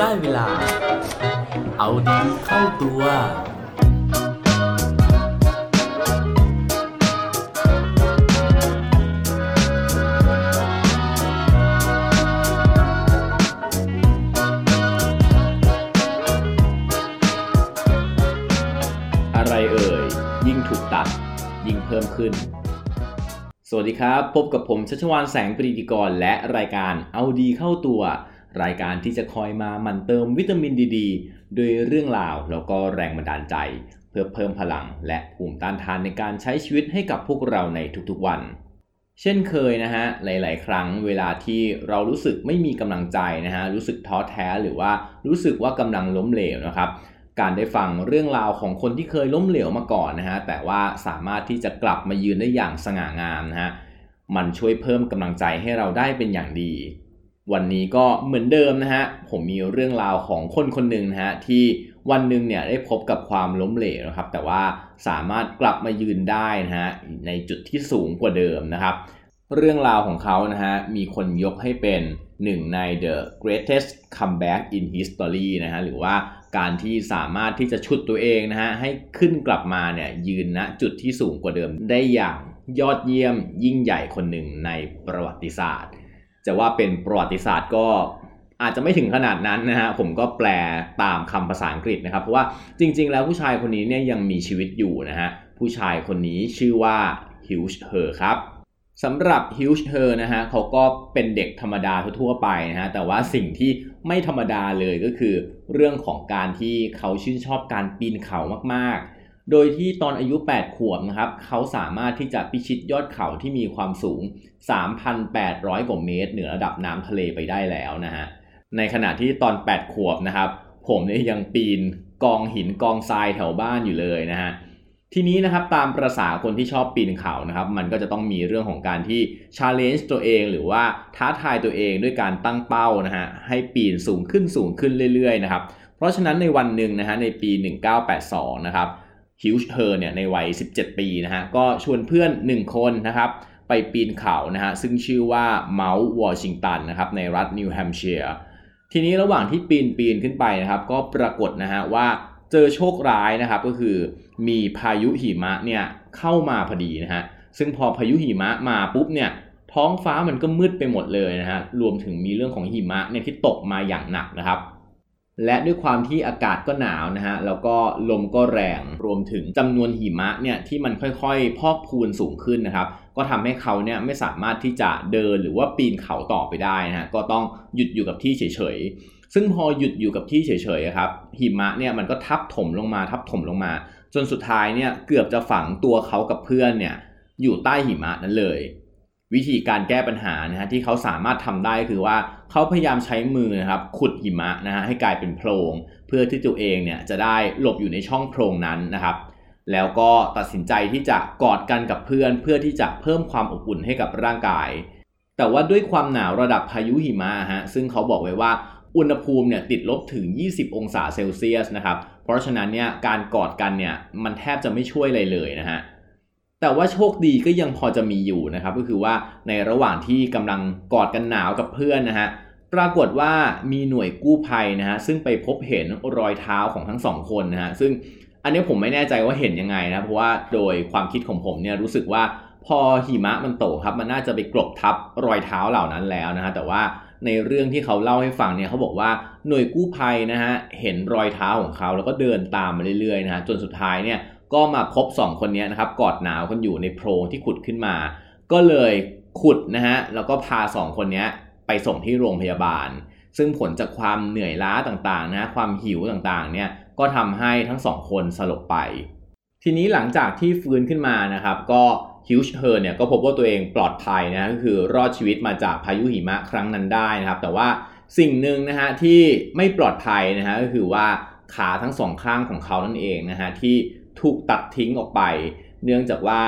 ได้เวลา เอาดีเข้าตัว อะไรเอ่ย ยิ่งถูกตัด ยิ่งเพิ่มขึ้น สวัสดีครับ พบกับผมชัชวานแสงปรีดีกรและรายการเอาดีเข้าตัว รายการที่จะคอยมาหมั่นเติมวิตามินดีดโดยเรื่องราวแล้วก็แรงบันดาลใจ เพื่อเพิ่มพลังและภูมิต้านทานในการใช้ชีวิตให้กับพวกเราในทุกๆวัน เช่นเคยนะฮะหลาย ๆ ครั้งเวลาที่เรารู้สึกไม่มีกำลังใจนะฮะรู้สึกท้อแท้หรือว่ารู้สึกว่ากำลังล้มเหลวนะครับการได้ฟังเรื่องราวของคนที่เคยล้มเหลวมาก่อนนะฮะแต่ว่าสามารถที่จะกลับมายืนได้อย่างสง่างามนะฮะมันช่วยเพิ่มกำลังใจให้เราได้เป็นอย่างดี วันนี้ก็เหมือนเดิมนะฮะ ผมมีเรื่องราวของคนคนหนึ่งนะฮะที่วันหนึ่งเนี่ยได้พบกับความล้มเหลวนะครับ แต่ว่าสามารถกลับมายืนได้นะฮะในจุดที่สูงกว่าเดิมนะครับ เรื่องราวของเขานะฮะมีคนยกให้เป็นหนึ่งใน the greatest comeback in history นะฮะหรือว่าการที่สามารถที่จะชุดตัวเองนะฮะให้ขึ้นกลับมาเนี่ยยืนณจุดที่สูงกว่าเดิมได้อย่างยอดเยี่ยมยิ่งใหญ่คนหนึ่งในประวัติศาสตร์ จะว่าเป็นประวัติศาสตร์ก็อาจจะไม่ถึงขนาดนั้นนะฮะผมก็แปลตามคำภาษาอังกฤษนะครับ เพราะว่าจริง ๆ แล้วผู้ชายคนนี้เนี่ยยังมีชีวิตอยู่นะฮะผู้ชายคนนี้ชื่อว่า Hugh Herr ครับสำหรับ Hugh Herr นะฮะเขาก็เป็นเด็กธรรมดาทั่วไปนะฮะแต่ว่าสิ่งที่ไม่ธรรมดาเลยก็คือ เรื่องของการที่เขาชื่นชอบการปีนเขามากๆ โดยที่ตอนอายุ 8 ขวบนะครับ เขาสามารถที่จะพิชิตยอดเขาที่มีความสูง 3,800 กว่าเมตร เหนือระดับน้ำทะเลไปได้แล้วนะฮะ ในขณะที่ตอน 8 ขวบนะครับ ผมเนี่ยยังปีนกองหินกองทรายแถวบ้านอยู่เลยนะฮะ ทีนี้นะครับตามประษาคนที่ชอบปีนเขานะครับ มันก็จะต้องมีเรื่องของการที่ challenge ตัวเอง หรือว่าท้าทายตัวเองด้วยการตั้งเป้านะฮะ ให้ปีนสูงขึ้นสูงขึ้นเรื่อยๆนะครับ เพราะฉะนั้นในวันหนึ่งนะฮะในปี 1982 นะครับ Hugh Herr เนี่ยในวัย 17 ปีนะฮะก็ชวนเพื่อน 1 คนนะครับไปปีนเขานะฮะซึ่งชื่อว่า Mount Washington นะครับในรัฐนิวแฮมป์เชียร์ทีนี้ระหว่างที่ปีนปีนขึ้นไปนะครับ ก็ปรากฏนะฮะว่าเจอโชคร้ายนะครับก็คือมีพายุหิมะเนี่ยเข้ามาพอดีนะฮะซึ่งพอพายุหิมะมาปุ๊บเนี่ยท้องฟ้ามันก็มืดไปหมดเลยนะฮะรวมถึงมีเรื่องของหิมะเนี่ยที่ตกมาอย่างหนักนะครับ และด้วยความที่อากาศก็หนาวนะฮะ แล้วก็ลมก็แรง รวมถึงจำนวนหิมะเนี่ยที่มันค่อยๆ พอกพูนสูงขึ้นนะครับ ก็ทำให้เขาเนี่ยไม่สามารถที่จะเดินหรือว่าปีนเขาต่อไปได้นะฮะ ก็ต้องหยุดอยู่กับที่เฉยๆ ซึ่งพอหยุดอยู่กับที่เฉยๆครับ หิมะเนี่ยมันก็ทับถมลงมาทับถมลงมา จนสุดท้ายเนี่ยเกือบจะฝังตัวเขากับเพื่อนเนี่ยอยู่ใต้หิมะนั้นเลย วิธีการแก้ปัญหานะฮะที่เขาสามารถทำได้คือว่าเขาพยายามใช้มือนะครับขุดหิมะนะฮะให้กลายเป็นโพรง เพื่อที่ตัวเองเนี่ยจะได้หลบอยู่ในช่องโพรงนั้นนะครับ แล้วก็ตัดสินใจที่จะกอดกันกับเพื่อน เพื่อที่จะเพิ่มความอบอุ่นให้กับร่างกาย แต่ว่าด้วยความหนาวระดับพายุหิมะฮะซึ่งเขาบอกไว้ว่าอุณหภูมิเนี่ยติดลบถึง 20 องศาเซลเซียสนะครับเพราะฉะนั้นเนี่ยการกอดกันเนี่ยมันแทบจะไม่ช่วยอะไรเลยนะฮะ แต่ว่าโชคดีก็ยังพอจะมีอยู่นะครับ ก็คือว่าในระหว่างที่กำลังกอดกันหนาวกับเพื่อนนะฮะปรากฏว่ามีหน่วยกู้ภัยนะฮะซึ่งไปพบเห็นรอยเท้าของทั้งสองคนนะฮะซึ่งอันนี้ผมไม่แน่ใจว่าเห็นยังไงนะเพราะว่าโดยความคิดของผมเนี่ยรู้สึกว่าพอหิมะมันตกครับมันน่าจะไปกลบทับรอยเท้าเหล่านั้นแล้วนะฮะแต่ว่าในเรื่องที่เขาเล่าให้ฟังเนี่ยเขาบอกว่าหน่วยกู้ภัยนะฮะเห็นรอยเท้าของเขาแล้วก็เดินตามมาเรื่อยๆนะฮะจนสุดท้ายเนี่ย ก็มาพบ 2 คนนี้นะครับกอดหนาวกันอยู่ในโพรงที่ขุดขึ้นมา ก็เลยขุดนะฮะแล้วก็พา 2 คนนี้ไปส่งที่โรงพยาบาล ซึ่งผลจากความเหนื่อยล้าต่างๆนะความหิวต่างๆเนี่ยก็ทำให้ทั้งสองคนสลบไป ทีนี้หลังจากที่ฟื้นขึ้นมานะครับก็ฮิวช์เฮอร์เนี่ยก็พบว่าตัวเองปลอดภัยนะก็คือรอดชีวิตมาจากพายุหิมะครั้งนั้นได้นะครับ แต่ว่าสิ่งหนึ่งนะฮะที่ไม่ปลอดภัยนะฮะก็คือว่าขาทั้งสองข้างของเขานั่นเองนะฮะที่ ถูกตัดทิ้งออกไป เนื่องจากว่า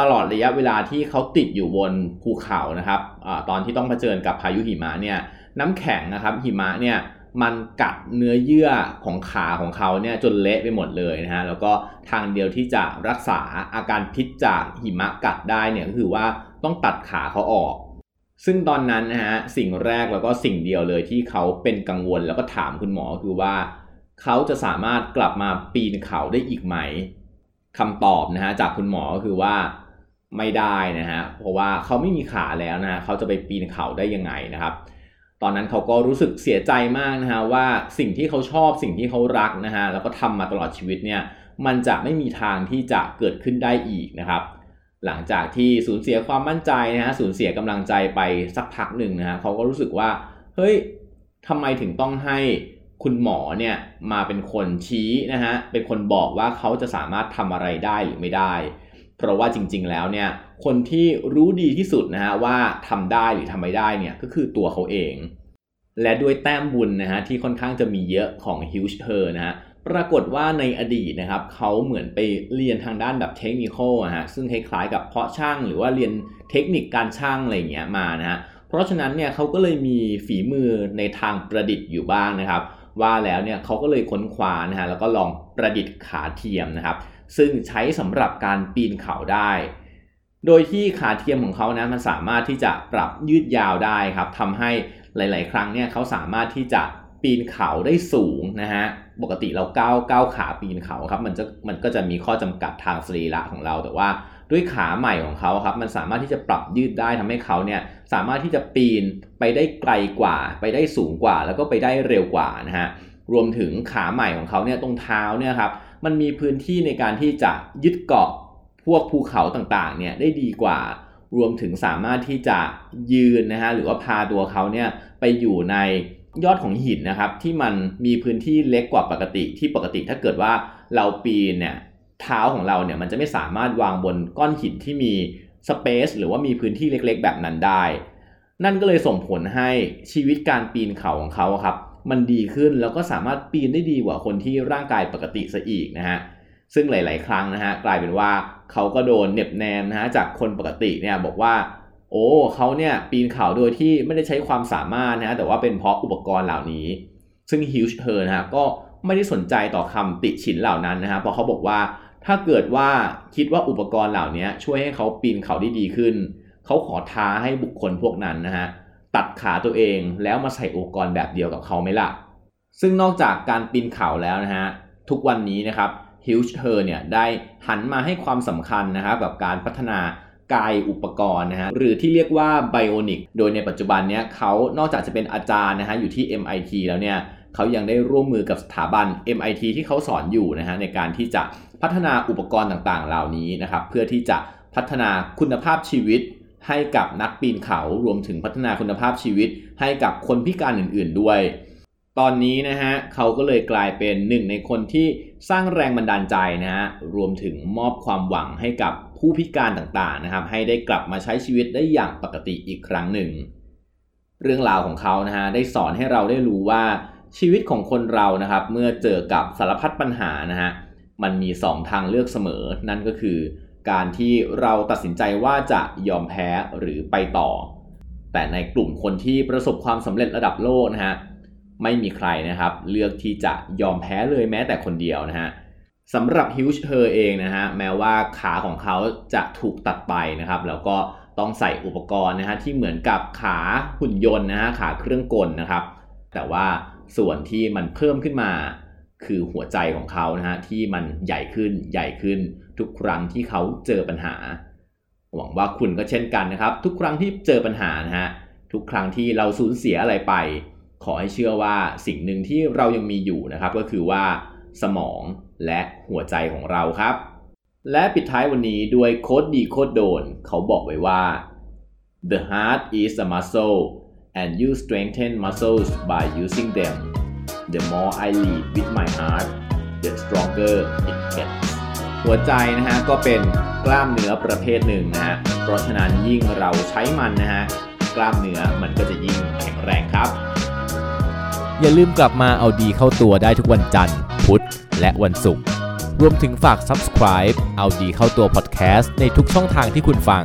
ตลอดระยะเวลาที่เขาติดอยู่บนภูเขานะครับอตอนที่ต้องเผชิญกับพายุหิมะเนี่ยน้ำแข็งนะครับหิมะเนี่ยมันกัดเนื้อเยื่อของขาของเขาเนี่ยจนเละไปหมดเลยนะฮะแล้วก็ทางเดียวที่จะรักษาอาการพิษจากหิมะกัดได้เนี่ยก็คือว่าต้องตัดขาเขาออก ซึ่งตอนนั้นนะฮะสิ่งแรกแล้วก็สิ่งเดียวเลยที่เขาเป็นกังวลแล้วก็ถามคุณหมอคือว่า เขาจะสามารถกลับมาปีนเขาได้อีกไหมคำตอบนะฮะจากคุณหมอก็คือว่าไม่ได้นะฮะเพราะว่าเขาไม่มีขาแล้วนะฮะเขาจะไปปีนเขาได้ยังไงนะครับ ตอนนั้นเขาก็รู้สึกเสียใจมากนะฮะว่าสิ่งที่เขาชอบสิ่งที่เขารักนะฮะแล้วก็ทำมาตลอดชีวิตเนี่ยมันจะไม่มีทางที่จะเกิดขึ้นได้อีกนะครับ หลังจากที่สูญเสียความมั่นใจนะฮะสูญเสียกำลังใจไปสักพักหนึ่งนะฮะเขาก็รู้สึกว่าเฮ้ยทำไมถึงต้องให้ คุณหมอเนี่ยมาเป็นคนชี้นะฮะเป็นคนบอกว่าเขาจะสามารถทำอะไรได้หรือไม่ได้ เพราะว่าจริง ๆ แล้วเนี่ยคนที่รู้ดีที่สุดนะฮะว่าทำได้หรือทำไม่ได้เนี่ยก็คือตัวเขาเอง และด้วยแต้มบุญนะฮะที่ค่อนข้างจะมีเยอะของฮิวช์เธอนะฮะปรากฏว่าในอดีตนะครับเขาเหมือนไปเรียนทางด้านแบบเทคนิคอะฮะซึ่งคล้ายๆกับเพาะช่างหรือว่าเรียนเทคนิคการช่างอะไรอย่างเงี้ยมานะฮะเพราะฉะนั้นเนี่ยเขาก็เลยมีฝีมือในทางประดิษฐ์อยู่บ้างนะครับ ว่าแล้วเนี่ยเขาก็เลยค้นคว้านะฮะแล้วก็ลองประดิษฐ์ขาเทียมนะครับ ซึ่งใช้สำหรับการปีนเขาได้ โดยที่ขาเทียมของเขานะมันสามารถที่จะปรับยืดยาวได้ครับทำให้หลาย ๆ ครั้งเนี่ยเขาสามารถที่จะปีนเขาได้สูงนะฮะปกติเราก้าวก้าวขาปีนเขาครับมันจะมันก็จะมีข้อจำกัดทางสรีระของเราแต่ว่า ด้วยขาใหม่ของเขาครับมันสามารถที่จะปรับยืดได้ทำให้เขาเนี่ยสามารถที่จะปีนไปได้ไกลกว่า ไปได้สูงกว่า แล้วก็ไปได้เร็วกว่านะฮะรวมถึงขาใหม่ของเขาเนี่ยตรงเท้าเนี่ยครับมันมีพื้นที่ในการที่จะยึดเกาะพวกภูเขาต่างๆเนี่ยได้ดีกว่า รวมถึงสามารถที่จะยืนนะฮะหรือว่าพาตัวเขาเนี่ยไปอยู่ในยอดของหินนะครับที่มันมีพื้นที่เล็กกว่าปกติที่ปกติถ้าเกิดว่าเราปีนเนี่ย เท้าของเราเนี่ยมันจะไม่สามารถวางบนก้อนหินที่มีสเปซหรือว่ามีพื้นที่เล็กๆ แบบนั้นได้ นั่นก็เลยส่งผลให้ชีวิตการปีนเขาของเขาครับ มันดีขึ้นแล้วก็สามารถปีนได้ดีกว่าคนที่ร่างกายปกติซะอีกนะฮะซึ่งหลาย ๆ ครั้งนะฮะกลายเป็นว่าเขาก็โดนเน็บแนมนะฮะจากคนปกติเนี่ยบอกว่า โอ้เขาเนี่ยปีนเขาโดยที่ไม่ได้ใช้ความสามารถนะแต่ว่าเป็นเพราะอุปกรณ์เหล่านี้ ซึ่งฮิวช์เธอนะฮะก็ ไม่ได้สนใจต่อคำติฉินเหล่านั้นนะฮะเพราะเขาบอกว่าถ้าเกิดว่าคิดว่าอุปกรณ์เหล่านี้ช่วยให้เขาปีนเขาได้ดีขึ้น เขาขอท้าให้บุคคลพวกนั้นนะฮะตัดขาตัวเองแล้วมาใส่อุปกรณ์แบบเดียวกับเขาไหมล่ะ ซึ่งนอกจากการปีนเขาแล้วนะฮะทุกวันนี้นะครับฮิวช์เธอเนี่ยได้หันมาให้ความสำคัญนะครับกับการพัฒนากายอุปกรณ์นะฮะหรือที่เรียกว่าไบโอนิกโดยในปัจจุบันเนี้ยเขานอกจากจะเป็นอาจารย์นะฮะอยู่ที่ MIT แล้วเนี่ย เขายังได้ร่วมมือกับสถาบัน MIT ที่เขาสอนอยู่นะฮะในการที่จะพัฒนาอุปกรณ์ต่างๆ เหล่านี้นะครับเพื่อที่จะพัฒนาคุณภาพชีวิตให้กับนักปีนเขารวมถึงพัฒนาคุณภาพชีวิต ให้กับคนพิการอื่นๆด้วย ตอนนี้นะฮะเขาก็เลยกลายเป็นหนึ่งในคนที่สร้างแรงบันดาลใจนะฮะรวมถึงมอบความหวังให้กับผู้พิการต่างๆนะครับ ให้ได้กลับมาใช้ชีวิตได้อย่างปกติอีกครั้งหนึ่ง เรื่องราวของเขานะฮะได้สอนให้เราได้รู้ว่า ชีวิตของคนเรานะครับ เมื่อเจอกับสารพัดปัญหานะฮะมันมี 2 ทางเลือกเสมอ นั่นก็คือ การที่เราตัดสินใจว่าจะยอมแพ้หรือไปต่อ แต่ในกลุ่มคนที่ประสบความสำเร็จระดับโลกนะฮะไม่มีใครนะครับ เลือกที่จะยอมแพ้เลยแม้แต่คนเดียวนะฮะสำหรับฮิวช์เธอเองนะฮะแม้ว่าขาของเขาจะถูกตัดไปนะครับ แล้วก็ต้องใส่อุปกรณ์นะฮะที่เหมือนกับขาหุ่นยนต์นะฮะขาเครื่องกลนะครับ แต่ว่า ส่วนที่มันเพิ่มขึ้นมาคือหัวใจของเขานะฮะที่มันใหญ่ขึ้นใหญ่ขึ้น ทุกครั้งที่เขาเจอปัญหา หวังว่าคุณก็เช่นกันนะครับ ทุกครั้งที่เจอปัญหานะฮะทุกครั้งที่เราสูญเสียอะไรไป ขอให้เชื่อว่าสิ่งหนึ่งที่เรายังมีอยู่นะครับ ก็คือว่าสมองและหัวใจของเราครับ และปิดท้ายวันนี้ด้วยโคดดีโคดโดน เขาบอกไว้ว่า the heart is a muscle and you strengthen muscles by using them the more I lead with my heart the stronger it gets หัวใจนะฮะก็เป็นกล้ามเนื้อประเภทหนึ่งนะฮะ เพราะฉะนั้นยิ่งเราใช้มันนะฮะ กล้ามเนื้อมันก็จะยิ่งแข็งแรงครับ อย่าลืมกลับมาเอาดีเข้าตัวได้ทุกวันจันทร์ พุธ และวันศุกร์ รวมถึงฝาก subscribe เอาดีเข้าตัว podcast ในทุกช่องทางที่คุณฟัง